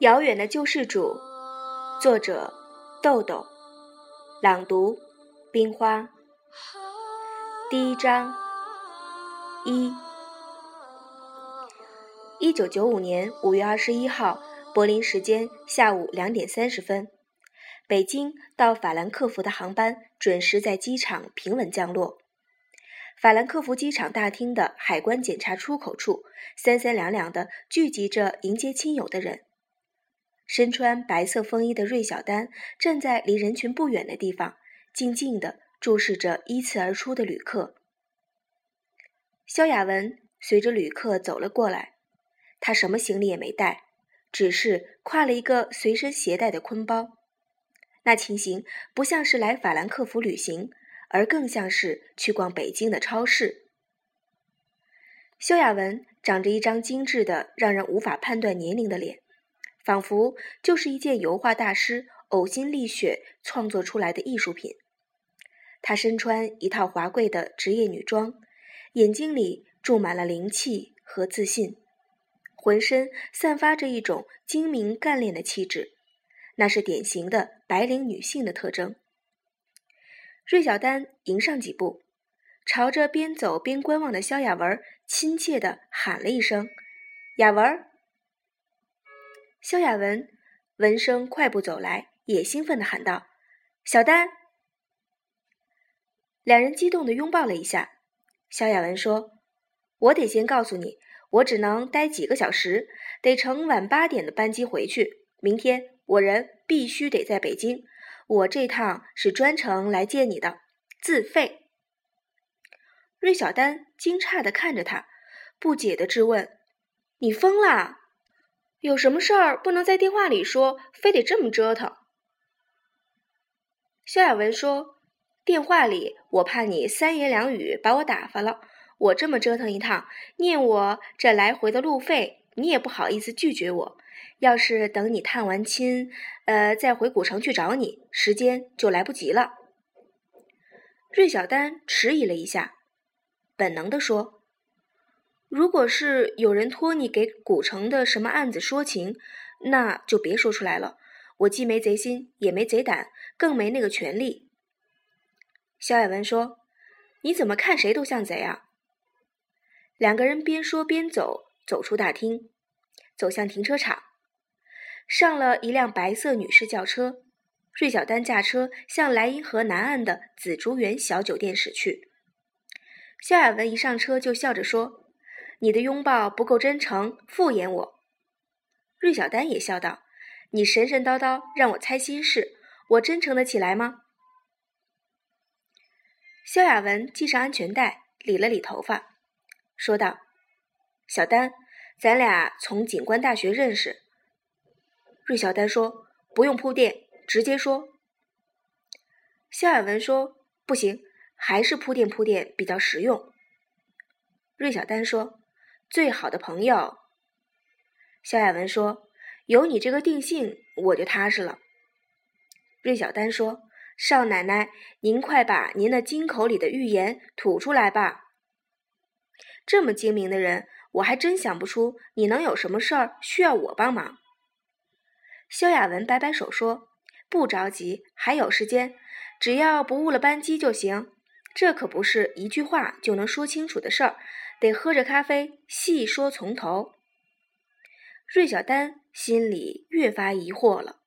遥远的救世主，作者：豆豆，朗读：冰花。第一章一。一九九五年五月二十一号，柏林时间下午两点三十分，北京到法兰克福的航班准时在机场平稳降落。法兰克福机场大厅的海关检查出口处，三三两两的聚集着迎接亲友的人。身穿白色风衣的芮小丹站在离人群不远的地方，静静地注视着依次而出的旅客。萧亚文随着旅客走了过来，他什么行李也没带，只是挎了一个随身携带的坤包。那情形不像是来法兰克福旅行，而更像是去逛北京的超市。萧亚文长着一张精致的、让人无法判断年龄的脸。仿佛就是一件油画大师呕心沥血创作出来的艺术品。她身穿一套华贵的职业女装，眼睛里注满了灵气和自信，浑身散发着一种精明干练的气质，那是典型的白领女性的特征。芮小丹迎上几步，朝着边走边观望的萧亚文亲切地喊了一声：“亚文。”萧亚文闻声快步走来，也兴奋地喊道：“小丹！”两人激动地拥抱了一下。萧亚文说：“我得先告诉你，我只能待几个小时，得乘晚八点的班机回去。明天我人必须得在北京，我这趟是专程来见你的，自费。”芮小丹惊诧地看着他，不解地质问：“你疯了？”有什么事儿不能在电话里说，非得这么折腾？萧亚文说：“电话里我怕你三言两语把我打发了，我这么折腾一趟，念我这来回的路费，你也不好意思拒绝我。要是等你探完亲，呃，再回古城去找你，时间就来不及了。”芮小丹迟疑了一下，本能地说。如果是有人托你给古城的什么案子说情，那就别说出来了。我既没贼心，也没贼胆，更没那个权利。肖亚文说：“你怎么看谁都像贼啊？”两个人边说边走，走出大厅，走向停车场，上了一辆白色女士轿车。芮小丹驾车向莱茵河南岸的紫竹园小酒店驶去。肖亚文一上车就笑着说。你的拥抱不够真诚，敷衍我。芮小丹也笑道：“你神神叨叨，让我猜心事，我真诚得起来吗？”萧亚文系上安全带，理了理头发，说道：“小丹，咱俩从警官大学认识。”芮小丹说：“不用铺垫，直接说。”萧亚文说：“不行，还是铺垫铺垫比较实用。”芮小丹说。最好的朋友，萧亚文说：“有你这个定性，我就踏实了。”芮小丹说：“少奶奶，您快把您那金口里的预言吐出来吧。这么精明的人，我还真想不出你能有什么事儿需要我帮忙。”萧亚文摆摆手说：“不着急，还有时间，只要不误了班机就行。这可不是一句话就能说清楚的事儿。”得喝着咖啡细说从头。芮小丹心里越发疑惑了。